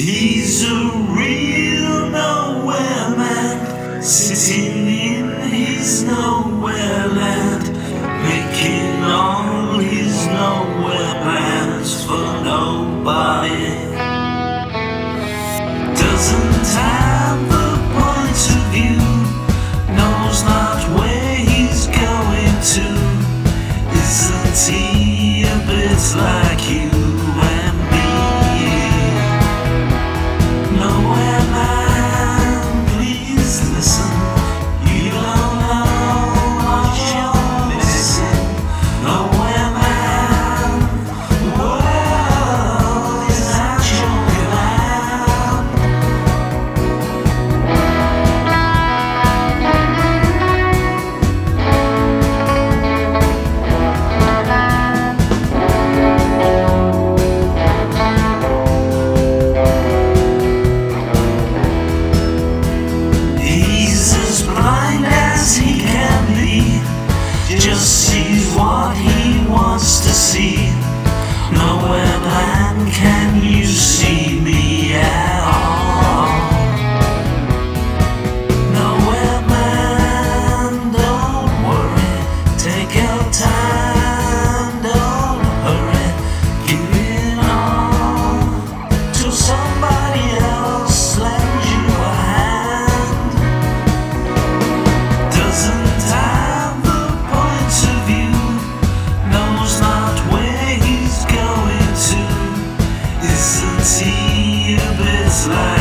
He's a real nowhere man, sitting in his nowhere land, making all his nowhere plans for nobody. Doesn't have can It's a tea, it's like